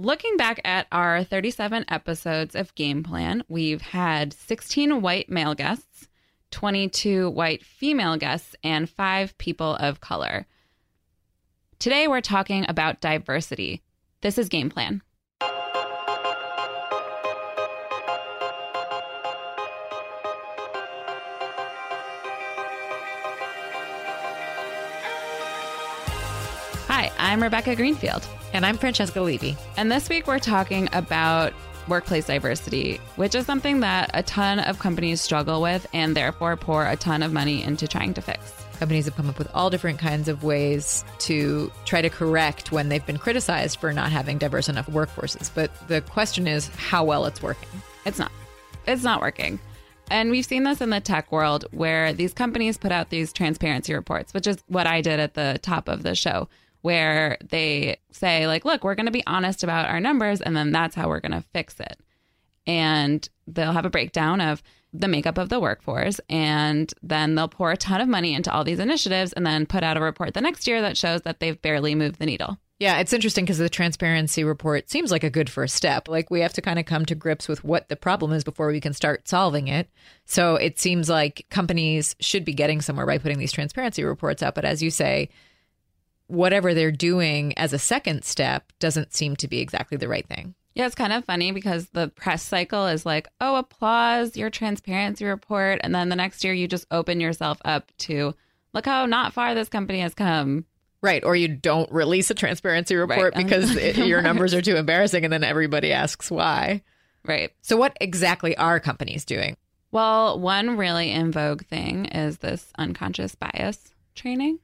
Looking back at our 37 episodes of Game Plan, we've had 16 white male guests, 22 white female guests, and five people of color. Today, we're talking about diversity. This is Game Plan. I'm Rebecca Greenfield. And I'm Francesca Levy. And this week we're talking about workplace diversity, which is something that a ton of companies struggle with and therefore pour a ton of money into trying to fix. Companies have come up with all different kinds of ways to try to correct when they've been criticized for not having diverse enough workforces. But the question is how well it's working. It's not. It's not working. And we've seen this in the tech world where these companies put out these transparency reports, which is what I did at the top of the show where they say like look we're going to be honest about our numbers and then that's how we're going to fix it and they'll have a breakdown of the makeup of the workforce and then they'll pour a ton of money into all these initiatives and then put out a report the next year that shows that they've barely moved the needle yeah, it's interesting because the transparency report seems like a good first step. Like we have to kind of come to grips with what the problem is before we can start solving it. So it seems like companies should be getting somewhere by putting these transparency reports out. But as you say, whatever they're doing as a second step doesn't seem to be exactly the right thing. Yeah, it's kind of funny because the press cycle is like, oh, applause your transparency report. And then the next year you just open yourself up to look how not far this company has come. Right. Or you don't release a transparency report right. because it, your numbers are too embarrassing. And then everybody asks why. Right. So, what exactly are companies doing? Well, one really in vogue thing is this unconscious bias training,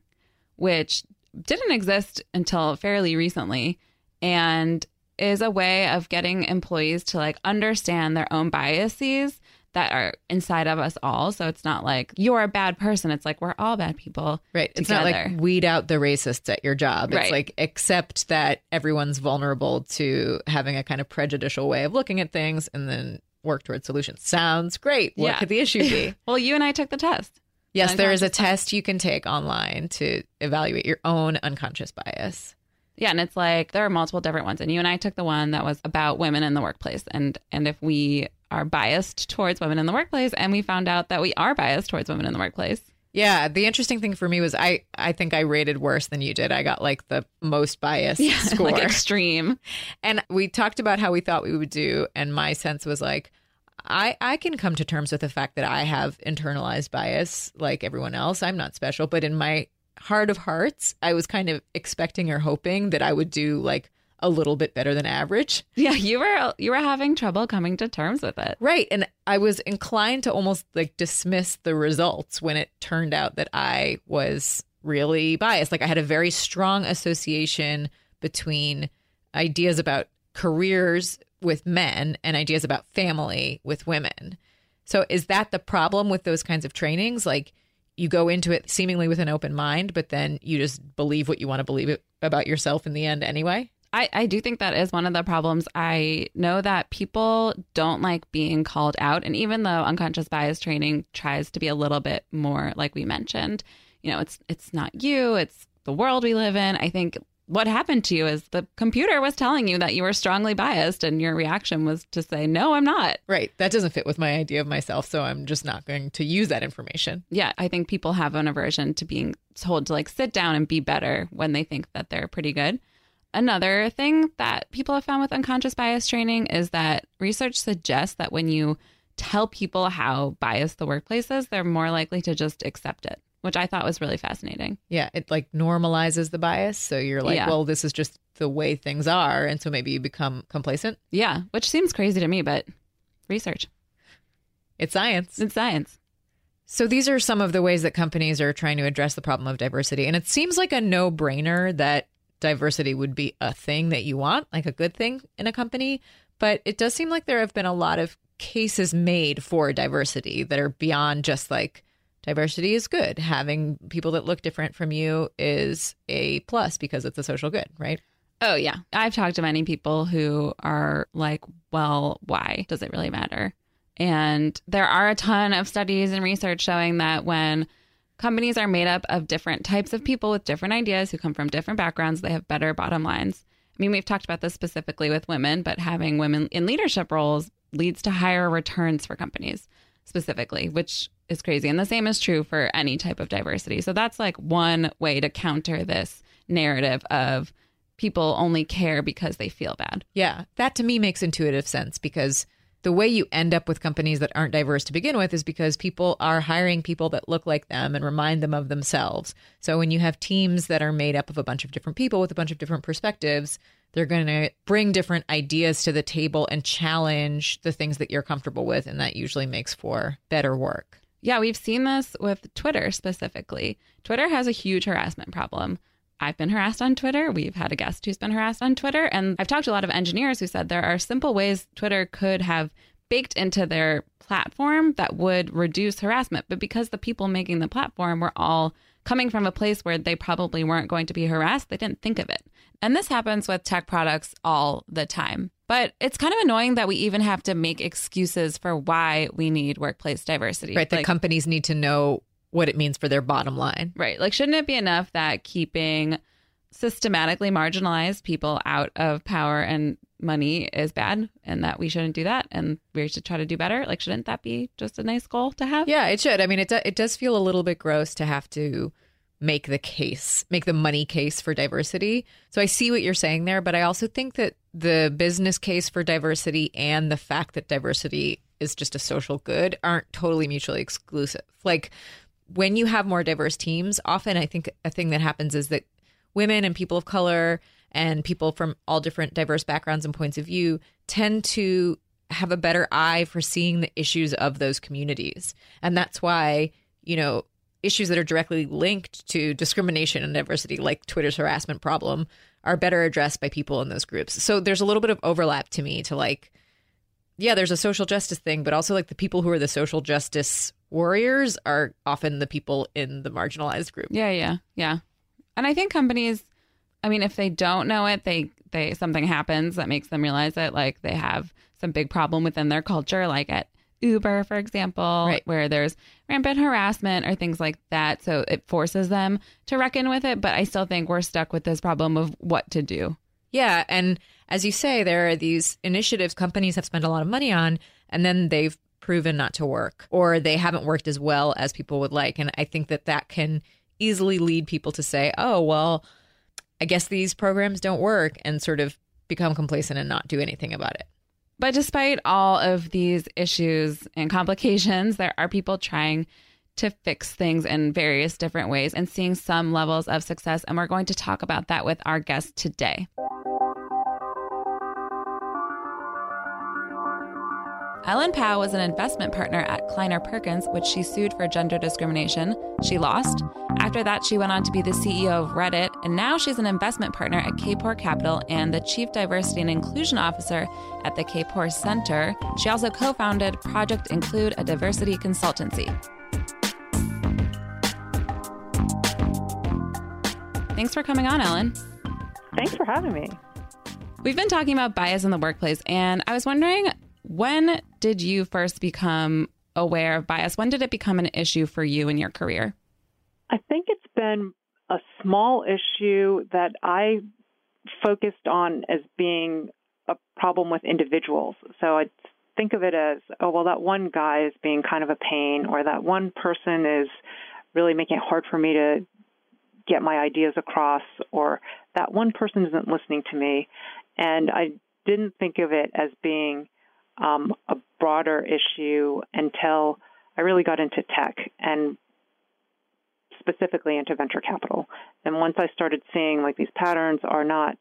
which didn't exist until fairly recently and is a way of getting employees to like understand their own biases that are inside of us all. So it's not like you're a bad person. It's like we're all bad people. Right. It's not like weed out the racists at your job. It's right. like accept that everyone's vulnerable to having a kind of prejudicial way of looking at things and then work towards solutions. Sounds great. What yeah. could the issue be? well, you and I took the test. Yes, there is a test you can take online to evaluate your own unconscious bias. Yeah, and it's like there are multiple different ones. And you and I took the one that was about women in the workplace. And and if we are biased towards women in the workplace and we found out that we are biased towards women in the workplace. Yeah, the interesting thing for me was I I think I rated worse than you did. I got like the most biased yeah, score. Like extreme. And we talked about how we thought we would do and my sense was like I, I can come to terms with the fact that I have internalized bias like everyone else. I'm not special, but in my heart of hearts, I was kind of expecting or hoping that I would do like a little bit better than average. Yeah, you were you were having trouble coming to terms with it. Right, and I was inclined to almost like dismiss the results when it turned out that I was really biased. Like I had a very strong association between ideas about careers with men and ideas about family with women. So is that the problem with those kinds of trainings? Like you go into it seemingly with an open mind, but then you just believe what you want to believe about yourself in the end anyway? I, I do think that is one of the problems. I know that people don't like being called out. And even though unconscious bias training tries to be a little bit more like we mentioned, you know, it's it's not you, it's the world we live in. I think what happened to you is the computer was telling you that you were strongly biased and your reaction was to say no i'm not. Right. That doesn't fit with my idea of myself so i'm just not going to use that information. Yeah i think people have an aversion to being told to like sit down and be better when they think that they're pretty good. Another thing that people have found with unconscious bias training is that research suggests that when you tell people how biased the workplace is they're more likely to just accept it which I thought was really fascinating. Yeah, it like normalizes the bias. So you're like, yeah. well, this is just the way things are. And so maybe you become complacent. Yeah, which seems crazy to me, but research. It's science. It's science. So these are some of the ways that companies are trying to address the problem of diversity. And it seems like a no brainer that diversity would be a thing that you want, like a good thing in a company. But it does seem like there have been a lot of cases made for diversity that are beyond just like diversity is good. Having people that look different from you is a plus because it's a social good, right? Oh, yeah. I've talked to many people who are like, well, why does it really matter? And there are a ton of studies and research showing that when companies are made up of different types of people with different ideas who come from different backgrounds, they have better bottom lines. I mean, we've talked about this specifically with women, but having women in leadership roles leads to higher returns for companies specifically, which is crazy. And the same is true for any type of diversity. So that's like one way to counter this narrative of people only care because they feel bad. Yeah, that to me makes intuitive sense because the way you end up with companies that aren't diverse to begin with is because people are hiring people that look like them and remind them of themselves. So when you have teams that are made up of a bunch of different people with a bunch of different perspectives, they're going to bring different ideas to the table and challenge the things that you're comfortable with. And that usually makes for better work. Yeah, we've seen this with Twitter specifically. Twitter has a huge harassment problem. I've been harassed on Twitter. We've had a guest who's been harassed on Twitter. And I've talked to a lot of engineers who said there are simple ways Twitter could have baked into their platform that would reduce harassment. But because the people making the platform were all coming from a place where they probably weren't going to be harassed, they didn't think of it. And this happens with tech products all the time. But it's kind of annoying that we even have to make excuses for why we need workplace diversity. Right. The like, companies need to know what it means for their bottom line. Right. Like, shouldn't it be enough that keeping systematically marginalized people out of power and money is bad and that we shouldn't do that and we should try to do better? Like, shouldn't that be just a nice goal to have? Yeah, it should. I mean, it, do, it does feel a little bit gross to have to make the case, make the money case for diversity. So I see what you're saying there, but I also think that the business case for diversity and the fact that diversity is just a social good aren't totally mutually exclusive. Like, when you have more diverse teams, often I think a thing that happens is that women and people of color and people from all different diverse backgrounds and points of view tend to have a better eye for seeing the issues of those communities. And that's why, you know, issues that are directly linked to discrimination and diversity, like Twitter's harassment problem, are better addressed by people in those groups. So there's a little bit of overlap to me to like, yeah, there's a social justice thing, but also like the people who are the social justice warriors are often the people in the marginalized group. Yeah, yeah, yeah. And I think companies, I mean, if they don't know it, they they something happens that makes them realize that like they have some big problem within their culture, like at Uber, for example, right. where there's rampant harassment or things like that. So it forces them to reckon with it. But I still think we're stuck with this problem of what to do. Yeah. And as you say, there are these initiatives companies have spent a lot of money on, and then they've proven not to work or they haven't worked as well as people would like. And I think that that can easily lead people to say, oh, well, I guess these programs don't work and sort of become complacent and not do anything about it. But despite all of these issues and complications, there are people trying to fix things in various different ways and seeing some levels of success. And we're going to talk about that with our guest today. Ellen Pao was an investment partner at Kleiner Perkins, which she sued for gender discrimination. She lost. After that, she went on to be the CEO of Reddit, and now she's an investment partner at Kapor Capital and the Chief Diversity and Inclusion Officer at the Kapor Center. She also co founded Project Include, a diversity consultancy. Thanks for coming on, Ellen. Thanks for having me. We've been talking about bias in the workplace, and I was wondering when did you first become aware of bias? When did it become an issue for you in your career? I think it's been a small issue that I focused on as being a problem with individuals. So I think of it as, oh, well, that one guy is being kind of a pain, or that one person is really making it hard for me to get my ideas across, or that one person isn't listening to me. And I didn't think of it as being um, a broader issue until I really got into tech and specifically into venture capital. And once I started seeing like these patterns are not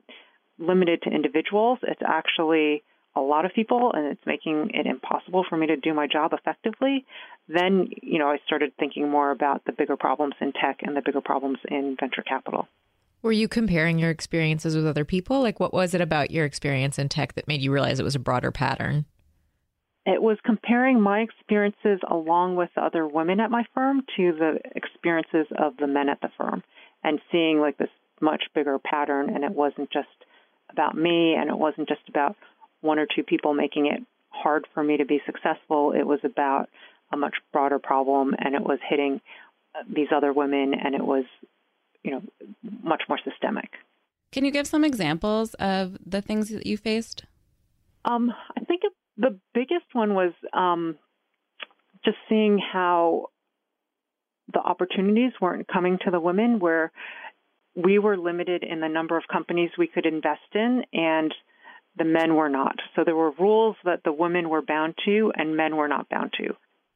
limited to individuals, it's actually a lot of people and it's making it impossible for me to do my job effectively, then, you know, I started thinking more about the bigger problems in tech and the bigger problems in venture capital. Were you comparing your experiences with other people? Like, what was it about your experience in tech that made you realize it was a broader pattern? It was comparing my experiences along with other women at my firm to the experiences of the men at the firm and seeing like this much bigger pattern. And it wasn't just about me and it wasn't just about one or two people making it hard for me to be successful. It was about a much broader problem and it was hitting these other women and it was, you know, much more systemic. Can you give some examples of the things that you faced? Um, I think the biggest one was um, just seeing how the opportunities weren't coming to the women where we were limited in the number of companies we could invest in and the men were not. So there were rules that the women were bound to and men were not bound to.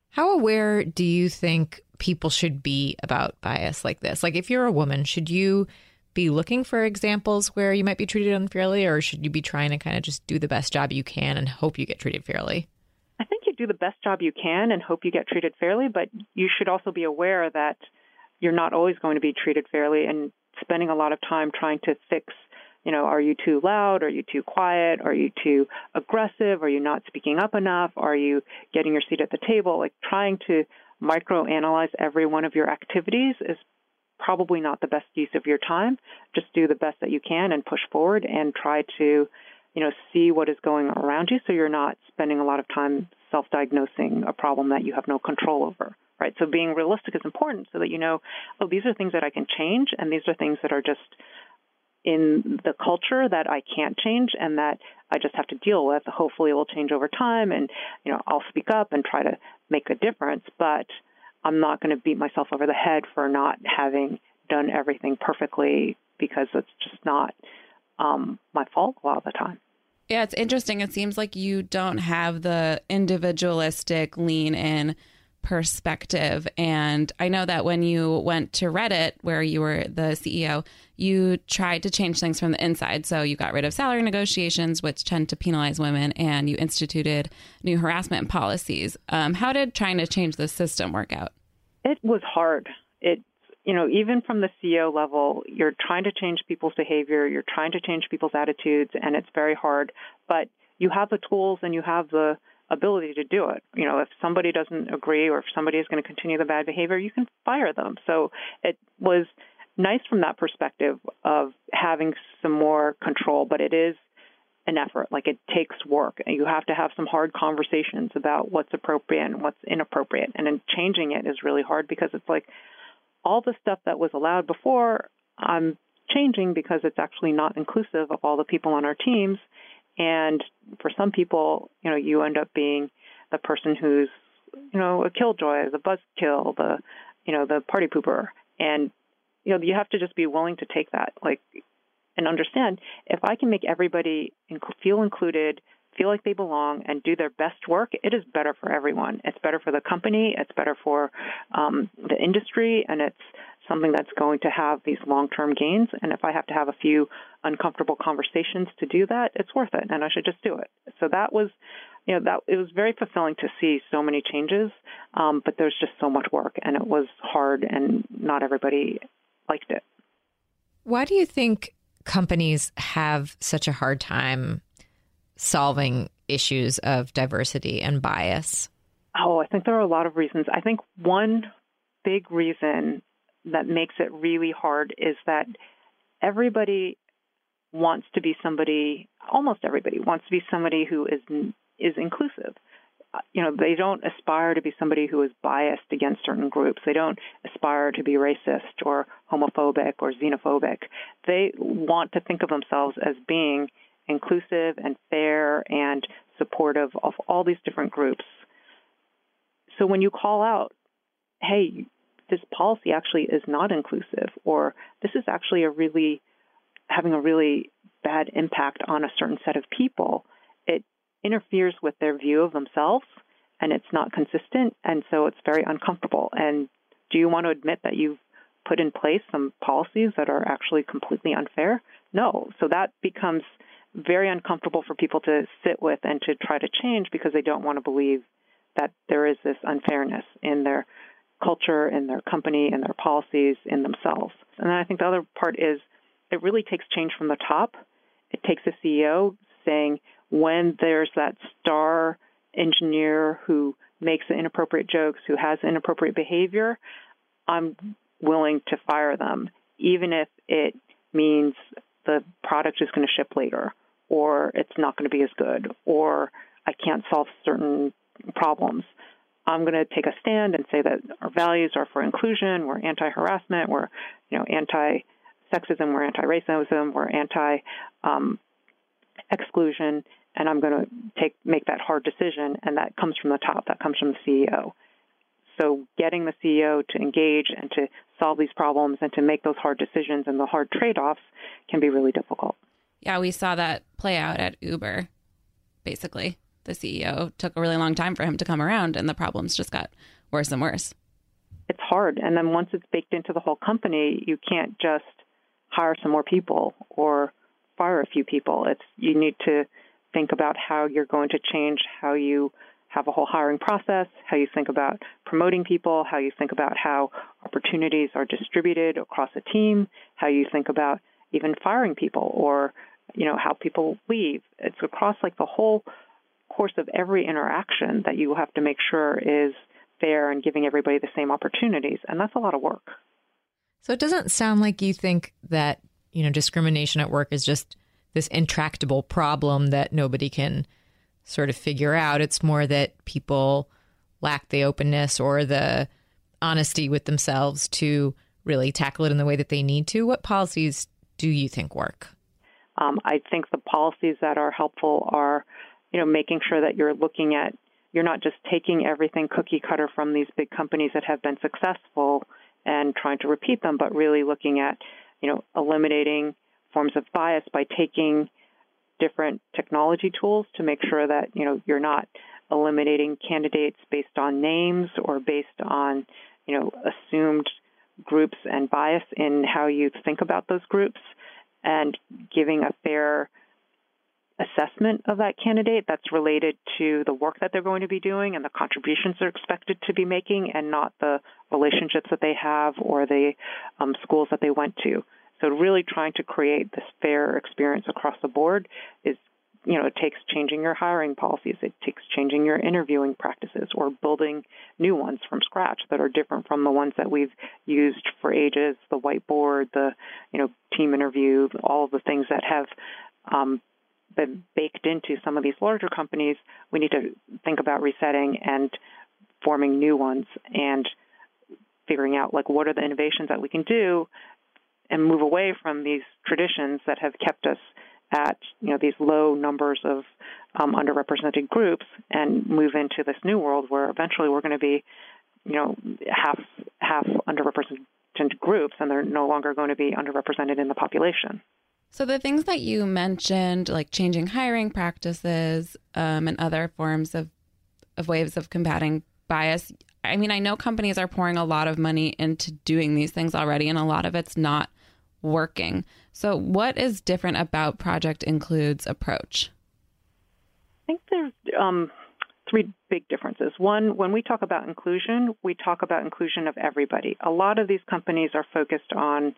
How aware do you think people should be about bias like this? Like if you're a woman, should you be looking for examples where you might be treated unfairly, or should you be trying to kind of just do the best job you can and hope you get treated fairly? I think you do the best job you can and hope you get treated fairly, but you should also be aware that you're not always going to be treated fairly and spending a lot of time trying to fix you know, are you too loud? Are you too quiet? Are you too aggressive? Are you not speaking up enough? Are you getting your seat at the table? Like trying to microanalyze every one of your activities is probably not the best use of your time. Just do the best that you can and push forward and try to, you know, see what is going around you so you're not spending a lot of time self-diagnosing a problem that you have no control over. Right? So being realistic is important so that you know, oh, these are things that I can change and these are things that are just in the culture that I can't change and that I just have to deal with. Hopefully it will change over time and, you know, I'll speak up and try to make a difference, but I'm not going to beat myself over the head for not having done everything perfectly because it's just not um, my fault a lot of the time. Yeah, it's interesting. It seems like you don't have the individualistic lean in perspective. And I know that when you went to Reddit, where you were the CEO, you tried to change things from the inside. So you got rid of salary negotiations, which tend to penalize women, and you instituted new harassment policies. Um, how did trying to change the system work out? It was hard. It you know, even from the CEO level, you're trying to change people's behavior, you're trying to change people's attitudes, and it's very hard. But you have the tools and you have the ability to do it. You know, if somebody doesn't agree or if somebody is going to continue the bad behavior, you can fire them. So it was nice from that perspective of having some more control, but it is an effort. Like it takes work you have to have some hard conversations about what's appropriate and what's inappropriate. And then changing it is really hard because it's like all the stuff that was allowed before, I'm changing because it's actually not inclusive of all the people on our teams and for some people, you know, you end up being the person who's, you know, a killjoy, the buzzkill, the, you know, the party pooper. And, you know, you have to just be willing to take that, like, and understand if I can make everybody feel included, feel like they belong, and do their best work, it is better for everyone. It's better for the company, it's better for um, the industry, and it's something that's going to have these long-term gains. And if I have to have a few uncomfortable conversations to do that, it's worth it, and I should just do it. So that was, you know, that it was very fulfilling to see so many changes, um, but there's just so much work, and it was hard, and not everybody liked it. Why do you think companies have such a hard time solving issues of diversity and bias? Oh, I think there are a lot of reasons. I think one big reason that makes it really hard is that everybody wants to be somebody almost everybody wants to be somebody who is is inclusive Uh, you know they don't aspire to be somebody who is biased against certain groups. They don't aspire to be racist or homophobic or xenophobic. They want to think of themselves as being inclusive and fair and supportive of all these different groups. So when you call out hey this policy actually is not inclusive, or this is actually a really having a really bad impact on a certain set of people, it interferes with their view of themselves and it's not consistent, and so it's very uncomfortable. And do you want to admit that you've put in place some policies that are actually completely unfair? No. So that becomes very uncomfortable for people to sit with and to try to change because they don't want to believe that there is this unfairness in their culture, in their company, in their policies, in themselves. And then I think the other part is it really takes change from the top. It takes a CEO saying when there's that star engineer who makes inappropriate jokes, who has inappropriate behavior, I'm willing to fire them, even if it means the product is going to ship later, or it's not going to be as good, or I can't solve certain problems. I'm going to take a stand and say that our values are for inclusion, we're anti-harassment, we're you know anti-sexism, we're anti-racism, we're anti-exclusion, um, and I'm going to take make that hard decision, and that comes from the top, that comes from the CEO. So getting the CEO to engage and to solve these problems and to make those hard decisions and the hard trade-offs can be really difficult. Yeah, we saw that play out at Uber, basically the CEO took a really long time for him to come around, and the problems just got worse and worse. It's hard. And then once it's baked into the whole company, you can't just hire some more people or fire a few people. It's you need to think about how you're going to change how you have a whole hiring process, how you think about promoting people, how you think about how opportunities are distributed across a team, how you think about even firing people or you know how people leave. It's across like the whole course of every interaction that you have to make sure is fair and giving everybody the same opportunities. And that's a lot of work. So it doesn't sound like you think that, you know, discrimination at work is just this intractable problem that nobody can sort of figure out. It's more that people lack the openness or the honesty with themselves to really tackle it in the way that they need to. What policies do you think work? Um, I think the policies that are helpful are you know, making sure that you're looking at you're not just taking everything cookie cutter from these big companies that have been successful and trying to repeat them, but really looking at, you know, eliminating forms of bias by taking different technology tools to make sure that, you know, you're not eliminating candidates based on names or based on, you know, assumed groups and bias in how you think about those groups and giving a fair assessment of that candidate that's related to the work that they're going to be doing and the contributions they're expected to be making and not the relationships that they have or the um, schools that they went to. So really trying to create this fair experience across the board is you know, it takes changing your hiring policies. It takes changing your interviewing practices or building new ones from scratch that are different from the ones that we've used for ages, the whiteboard, the, you know, team interview, all of the things that have um, been baked into some of these larger companies, we need to think about resetting and forming new ones and figuring out like what are the innovations that we can do and move away from these traditions that have kept us at you know these low numbers of um, underrepresented groups and move into this new world where eventually we're going to be you know half half underrepresented groups and they're no longer going to be underrepresented in the population. So the things that you mentioned, like changing hiring practices um, and other forms of of ways of combating bias. I mean, I know companies are pouring a lot of money into doing these things already, and a lot of it's not working. So, what is different about Project Include's approach? I think there's um, three big differences. One, when we talk about inclusion, we talk about inclusion of everybody. A lot of these companies are focused on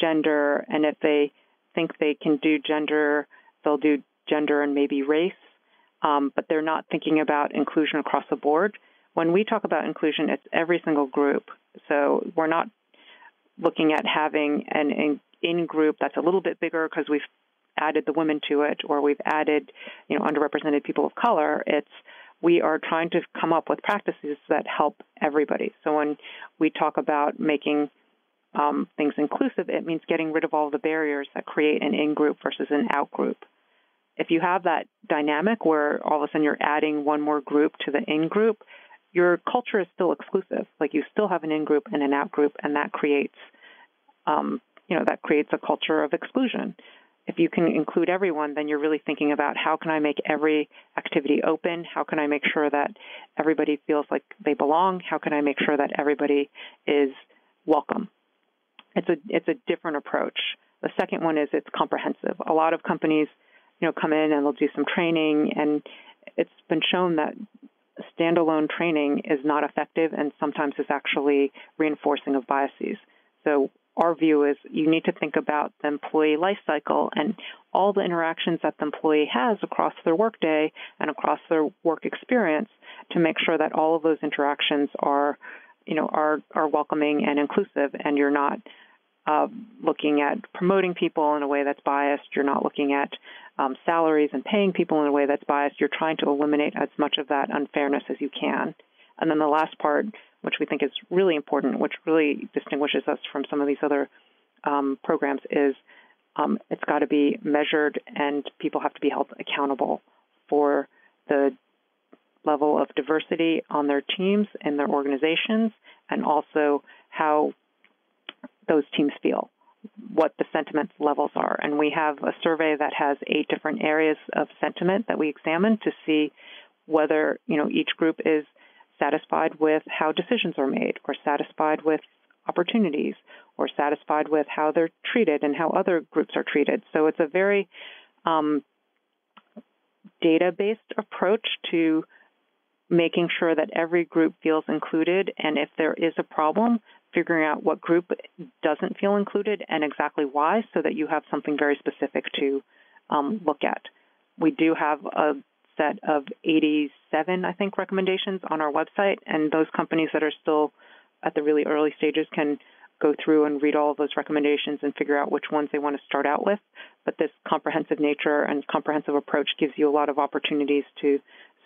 gender, and if they think they can do gender, they'll do gender and maybe race, um, but they're not thinking about inclusion across the board. When we talk about inclusion, it's every single group. So we're not looking at having an in group that's a little bit bigger because we've added the women to it or we've added, you know, underrepresented people of color. It's we are trying to come up with practices that help everybody. So when we talk about making um, things inclusive, it means getting rid of all the barriers that create an in group versus an out group. If you have that dynamic where all of a sudden you're adding one more group to the in group, your culture is still exclusive. Like you still have an in group and an out group, and that creates, um, you know, that creates a culture of exclusion. If you can include everyone, then you're really thinking about how can I make every activity open? How can I make sure that everybody feels like they belong? How can I make sure that everybody is welcome? it's a it's a different approach. The second one is it's comprehensive. A lot of companies, you know, come in and they'll do some training, and it's been shown that standalone training is not effective and sometimes is actually reinforcing of biases. So our view is you need to think about the employee life cycle and all the interactions that the employee has across their workday and across their work experience to make sure that all of those interactions are, you know, are are welcoming and inclusive, and you're not uh, looking at promoting people in a way that's biased. You're not looking at um, salaries and paying people in a way that's biased. You're trying to eliminate as much of that unfairness as you can. And then the last part which we think is really important, which really distinguishes us from some of these other um, programs, is um, it's got to be measured and people have to be held accountable for the level of diversity on their teams and their organizations and also how those teams feel, what the sentiment levels are. And we have a survey that has eight different areas of sentiment that we examine to see whether, you know, each group is satisfied with how decisions are made, or satisfied with opportunities, or satisfied with how they're treated and how other groups are treated. So it's a very um, data based approach to making sure that every group feels included, and if there is a problem, figuring out what group doesn't feel included and exactly why, so that you have something very specific to um, look at. We do have a set of 87, I think, recommendations on our website, and those companies that are still at the really early stages can go through and read all of those recommendations and figure out which ones they want to start out with. But this comprehensive nature and comprehensive approach gives you a lot of opportunities to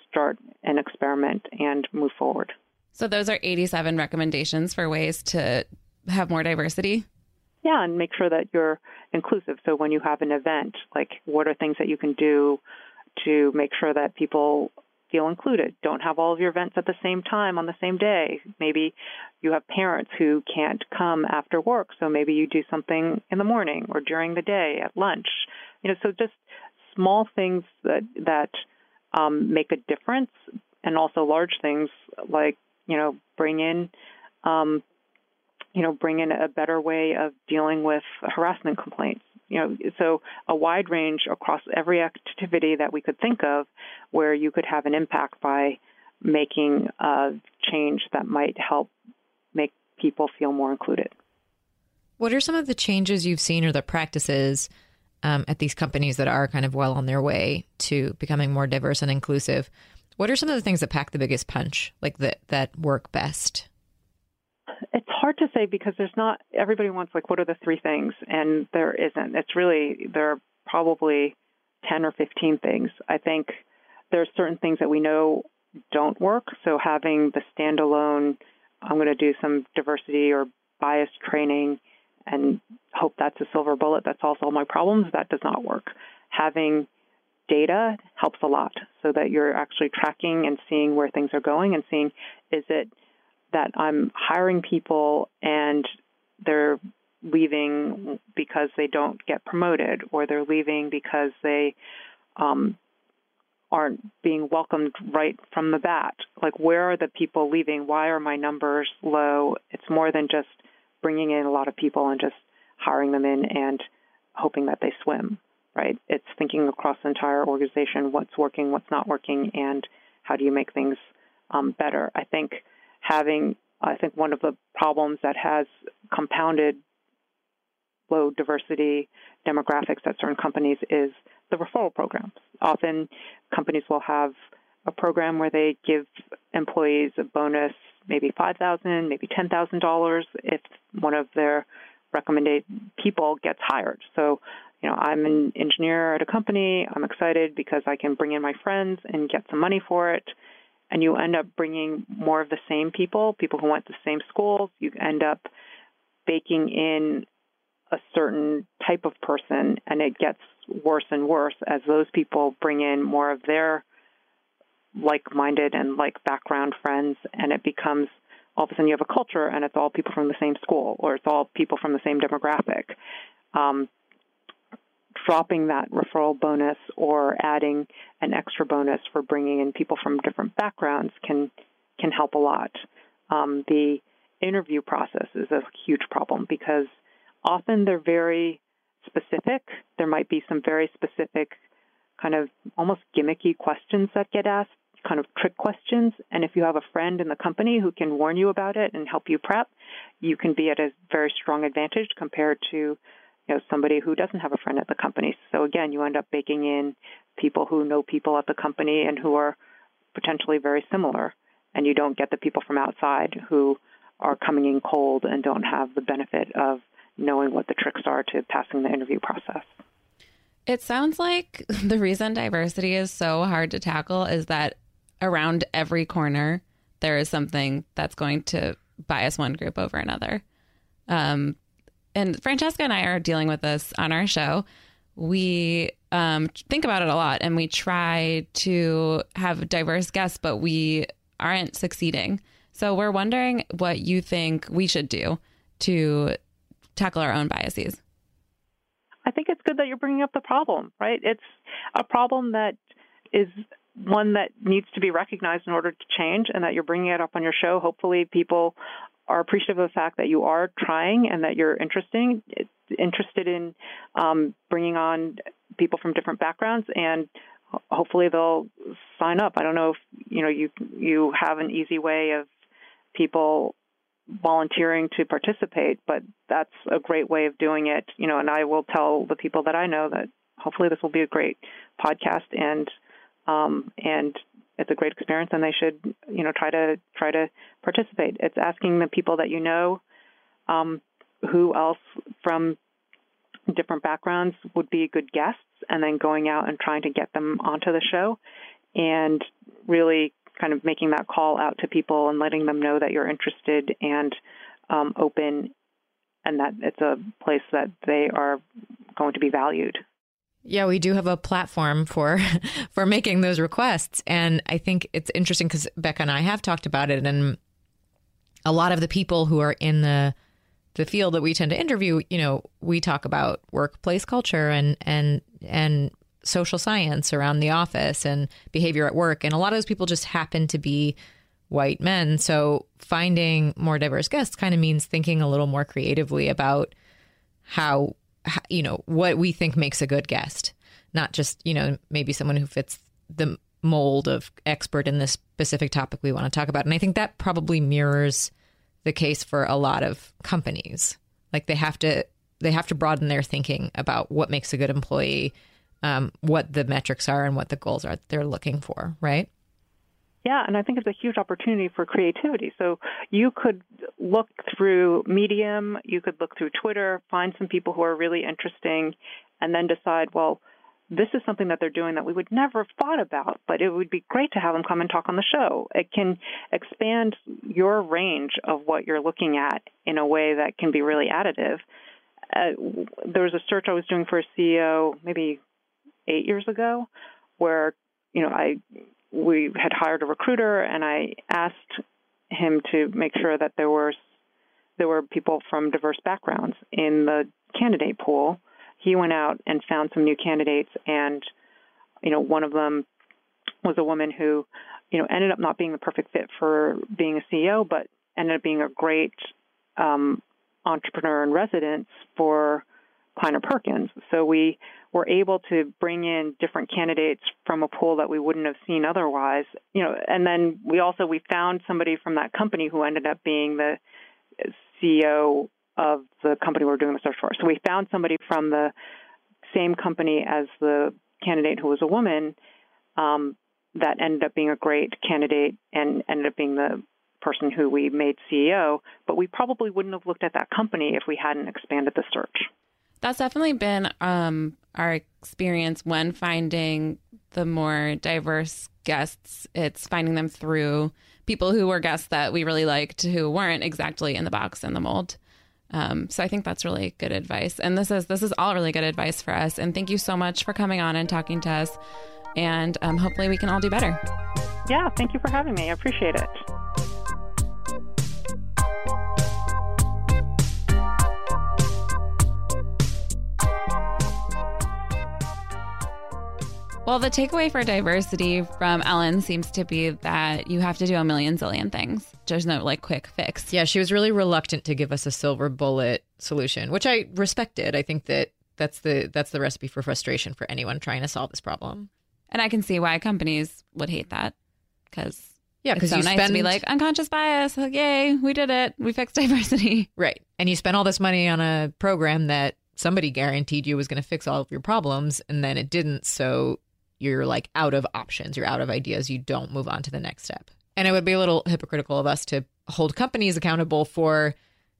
start an experiment and move forward. So, those are 87 recommendations for ways to have more diversity? Yeah, and make sure that you're inclusive. So, when you have an event, like what are things that you can do to make sure that people feel included. Don't have all of your events at the same time on the same day. Maybe you have parents who can't come after work, so maybe you do something in the morning or during the day at lunch. You know, so just small things that that um, make a difference, and also large things like you know bring in um, you know bring in a better way of dealing with harassment complaints you know, so a wide range across every activity that we could think of where you could have an impact by making a change that might help make people feel more included. What are some of the changes you've seen or the practices um, at these companies that are kind of well on their way to becoming more diverse and inclusive? What are some of the things that pack the biggest punch, like that that work best? It's hard to say because there's not everybody wants like what are the three things and there isn't. It's really there are probably 10 or 15 things. I think there are certain things that we know don't work. So having the standalone I'm going to do some diversity or bias training and hope that's a silver bullet that solves all my problems, that does not work. Having data helps a lot so that you're actually tracking and seeing where things are going and seeing is it that I'm hiring people and they're leaving because they don't get promoted or they're leaving because they um, aren't being welcomed right from the bat. Like, where are the people leaving? Why are my numbers low? It's more than just bringing in a lot of people and just hiring them in and hoping that they swim, right? It's thinking across the entire organization what's working, what's not working, and how do you make things um, better. I think having, I think, one of the problems that has compounded low diversity demographics at certain companies is the referral programs. Often companies will have a program where they give employees a bonus, maybe five thousand, maybe ten thousand dollars if one of their recommended people gets hired. So, you know, I'm an engineer at a company. I'm excited because I can bring in my friends and get some money for it and you end up bringing more of the same people, people who went to the same schools. You end up baking in a certain type of person, and it gets worse and worse as those people bring in more of their like-minded and like background friends, and it becomes all of a sudden you have a culture, and it's all people from the same school, or it's all people from the same demographic. Um, dropping that referral bonus or adding an extra bonus for bringing in people from different backgrounds can can help a lot. Um, the interview process is a huge problem because often they're very specific. There might be some very specific, kind of almost gimmicky questions that get asked kind of trick questions. And if you have a friend in the company who can warn you about it and help you prep, you can be at a very strong advantage compared to you know somebody who doesn't have a friend at the company. So again, you end up baking in people who know people at the company and who are potentially very similar, and you don't get the people from outside who are coming in cold and don't have the benefit of knowing what the tricks are to passing the interview process. It sounds like the reason diversity is so hard to tackle is that around every corner there is something that's going to bias one group over another. Um, and Francesca and I are dealing with this on our show. We um, think about it a lot and we try to have diverse guests, but we aren't succeeding. So we're wondering what you think we should do to tackle our own biases. I think it's good that you're bringing up the problem, right? It's a problem that is one that needs to be recognized in order to change and that you're bringing it up on your show. Hopefully, people are appreciative of the fact that you are trying and that you're interesting, interested in um, bringing on people from different backgrounds and hopefully they'll sign up. I don't know if you know you you have an easy way of people volunteering to participate, but that's a great way of doing it. You know, and I will tell the people that I know that hopefully this will be a great podcast and um, and it's a great experience and they should you know try to try to participate. It's asking the people that you know um, who else from different backgrounds would be good guests and then going out and trying to get them onto the show and really kind of making that call out to people and letting them know that you're interested and um, open and that it's a place that they are going to be valued. Yeah, we do have a platform for for making those requests and I think it's interesting cuz Becca and I have talked about it and a lot of the people who are in the the field that we tend to interview, you know, we talk about workplace culture and and and social science around the office and behavior at work. And a lot of those people just happen to be white men. So finding more diverse guests kind of means thinking a little more creatively about how, you know, what we think makes a good guest, not just, you know, maybe someone who fits the mold of expert in this specific topic we want to talk about. And I think that probably mirrors the case for a lot of companies. Like they have to they have to broaden their thinking about what makes a good employee um, what the metrics are and what the goals are they're looking for, right? Yeah, and I think it's a huge opportunity for creativity. So you could look through Medium, you could look through Twitter, find some people who are really interesting, and then decide, well, this is something that they're doing that we would never have thought about, but it would be great to have them come and talk on the show. It can expand your range of what you're looking at in a way that can be really additive. Uh, there was a search I was doing for a CEO maybe eight years ago, where you know I we had hired a recruiter and I asked him to make sure that there were there were people from diverse backgrounds in the candidate pool. He went out and found some new candidates, and you know one of them was a woman who you know ended up not being the perfect fit for being a CEO, but ended up being a great um, entrepreneur in residence for Kleiner Perkins. So we were able to bring in different candidates from a pool that we wouldn't have seen otherwise. You know, and then we also we found somebody from that company who ended up being the CEO of the company we are doing the search for. So we found somebody from the same company as the candidate who was a woman um, that ended up being a great candidate and ended up being the person who we made CEO. But we probably wouldn't have looked at that company if we hadn't expanded the search. That's definitely been um, our experience when finding the more diverse guests. It's finding them through people who were guests that we really liked who weren't exactly in the box and the mold. Um, so I think that's really good advice. And this is this is all really good advice for us. And thank you so much for coming on and talking to us. And um, hopefully we can all do better. Yeah, thank you for having me. I appreciate it. Well, the takeaway for diversity from Ellen seems to be that you have to do a million zillion things. There's no like quick fix. Yeah, she was really reluctant to give us a silver bullet solution, which I respected. I think that that's the that's the recipe for frustration for anyone trying to solve this problem. And I can see why companies would hate that. because Yeah, because so you nice spend to be like unconscious bias. Like, yay, we did it. We fixed diversity. right, and you spend all this money on a program that somebody guaranteed you was going to fix all of your problems, and then it didn't. So you're like out of options. You're out of ideas. You don't move on to the next step. And it would be a little hypocritical of us to hold companies accountable for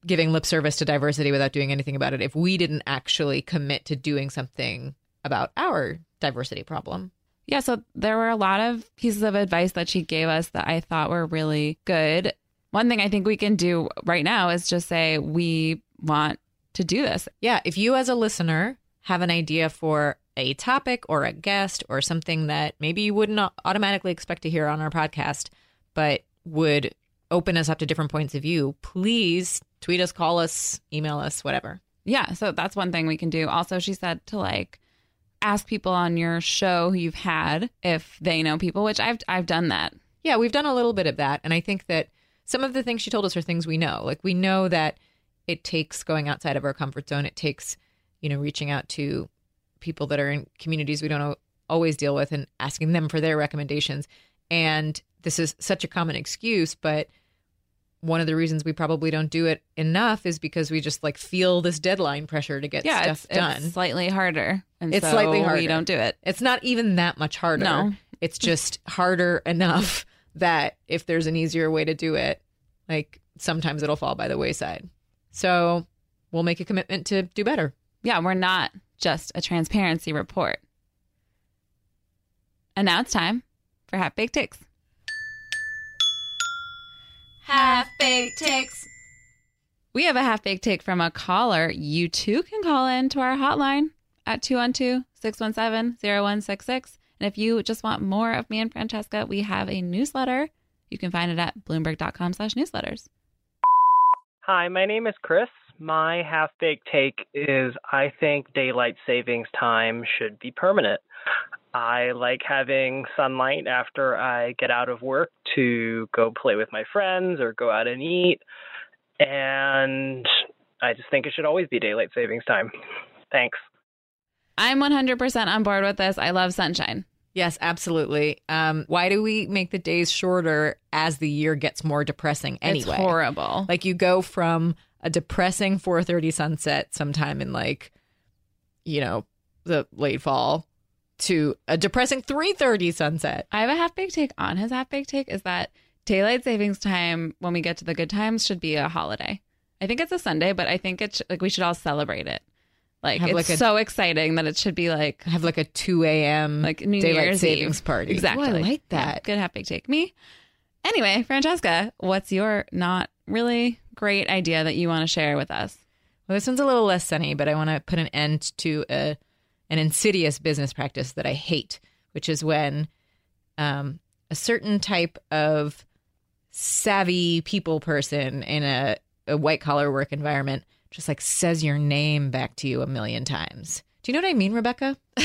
giving lip service to diversity without doing anything about it if we didn't actually commit to doing something about our diversity problem. Yeah, so there were a lot of pieces of advice that she gave us that I thought were really good. One thing I think we can do right now is just say we want to do this. Yeah, if you as a listener have an idea for a topic or a guest or something that maybe you wouldn't automatically expect to hear on our podcast, but would open us up to different points of view, please tweet us, call us, email us, whatever. Yeah, so that's one thing we can do. Also, she said to like ask people on your show who you've had if they know people, which I've I've done that. Yeah, we've done a little bit of that. And I think that some of the things she told us are things we know. Like we know that it takes going outside of our comfort zone. It takes, you know, reaching out to people that are in communities we don't always deal with and asking them for their recommendations. And this is such a common excuse, but one of the reasons we probably don't do it enough is because we just like feel this deadline pressure to get Yeah, stuff it's, done. it's slightly harder. And It's so slightly harder. We don't do it. It's not even that much harder. No. It's just harder enough that if there's an easier way to do it, like sometimes it'll fall by the wayside. So we'll make a commitment to do better. Yeah, we're not just a transparency report. And now it's time for half baked takes. Half baked takes. We have a half baked take from a caller. You too can call in to our hotline at 212 617 0166. And if you just want more of me and Francesca, we have a newsletter. You can find it at bloomberg.com slash newsletters. Hi, my name is Chris. My half baked take is I think daylight savings time should be permanent. I like having sunlight after I get out of work to go play with my friends or go out and eat. And I just think it should always be daylight savings time. Thanks. I'm 100% on board with this. I love sunshine. Yes, absolutely. Um, why do we make the days shorter as the year gets more depressing anyway? It's horrible. Like you go from a depressing 4:30 sunset sometime in like you know, the late fall to a depressing 3:30 sunset. I have a half baked take on his half baked take is that daylight savings time when we get to the good times should be a holiday. I think it's a Sunday, but I think it's like we should all celebrate it. Like Have it's like a- so exciting that it should be like Have like a 2 a.m. like New daylight Year's savings Eve. party. Exactly. Oh, I like Yeah, that. good half baked take. Me. Anyway, Francesca, what's your not really great idea that you want to share with us? Well, this one's a little less sunny, but I want to put an end to a an insidious business practice that I hate, which is when um, a certain type of savvy people person in a, a white collar work environment just like says your name back to you a million times. Do you know what I mean, Rebecca?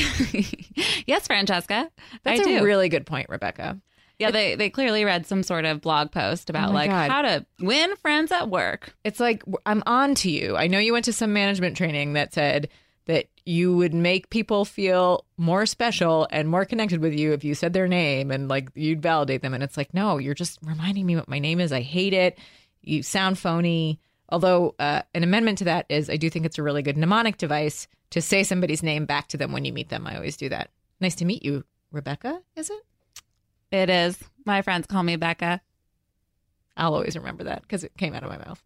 yes, Francesca. That's I a do. really good point, Rebecca. Yeah, they they clearly read some sort of blog post about Oh like God. how to win friends at work. It's like I'm on to you. I know you went to some management training that said that you would make people feel more special and more connected with you if you said their name and like you'd validate them. And it's like, no, you're just reminding me what my name is. I hate it. You sound phony. Although uh, an amendment to that is, I do think it's a really good mnemonic device to say somebody's name back to them when you meet them. I always do that. Nice to meet you, Rebecca. Is it? It is. My friends call me Becca. I'll always remember that because it came out of my mouth.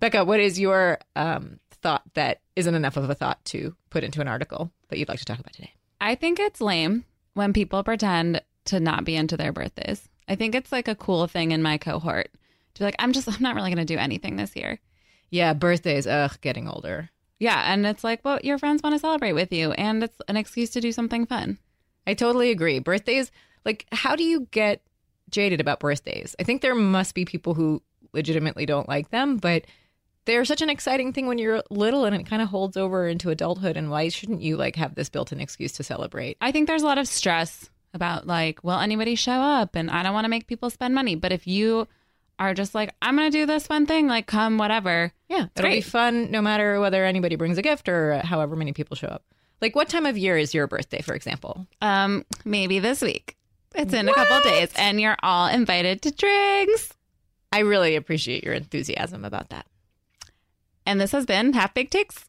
Becca, what is your um, thought that isn't enough of a thought to put into an article that you'd like to talk about today? I think it's lame when people pretend to not be into their birthdays. I think it's like a cool thing in my cohort to be like, I'm just, I'm not really going to do anything this year. Yeah, birthdays. Ugh, getting older. Yeah. And it's like, well, your friends want to celebrate with you, and it's an excuse to do something fun. I totally agree. Birthdays, like, how do you get jaded about birthdays? I think there must be people who legitimately don't like them, but they're such an exciting thing when you're little and it kind of holds over into adulthood. And why shouldn't you like have this built in excuse to celebrate? I think there's a lot of stress about like, will anybody show up? And I don't want to make people spend money. But if you are just like, I'm going to do this one thing, like, come, whatever. Yeah, it'll be fun no matter whether anybody brings a gift or however many people show up. Like, what time of year is your birthday, for example? Um, maybe this week. It's in a couple of days, and you're all invited to drinks. I really appreciate your enthusiasm about that. And this has been Half Baked Takes.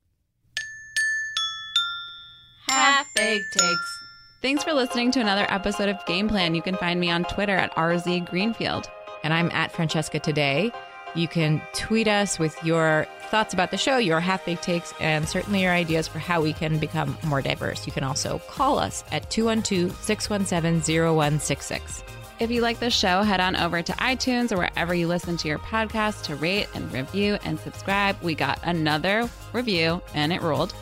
Half Baked Takes. Thanks for listening to another episode of Game Plan. You can find me on Twitter at RZ Greenfield. And I'm at Francesca Today. You can tweet us with your thoughts about the show, your half baked takes, and certainly your ideas for how we can become more diverse. You can also call us at 212 617 0166. If you like this show, head on over to iTunes or wherever you listen to your podcast to rate and review and subscribe. We got another review and it rolled.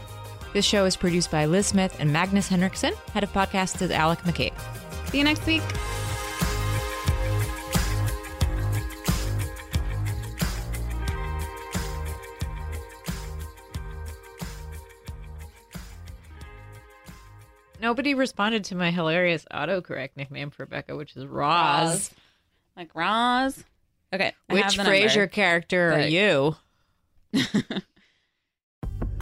This show is produced by Liz Smith and Magnus Henriksen. Head of podcasts is Alec McCabe. See you next week. Nobody responded to my hilarious autocorrect nickname for Becca, which is Roz. Roz. Like Roz. Okay. I Which have the Frasier character are But- you?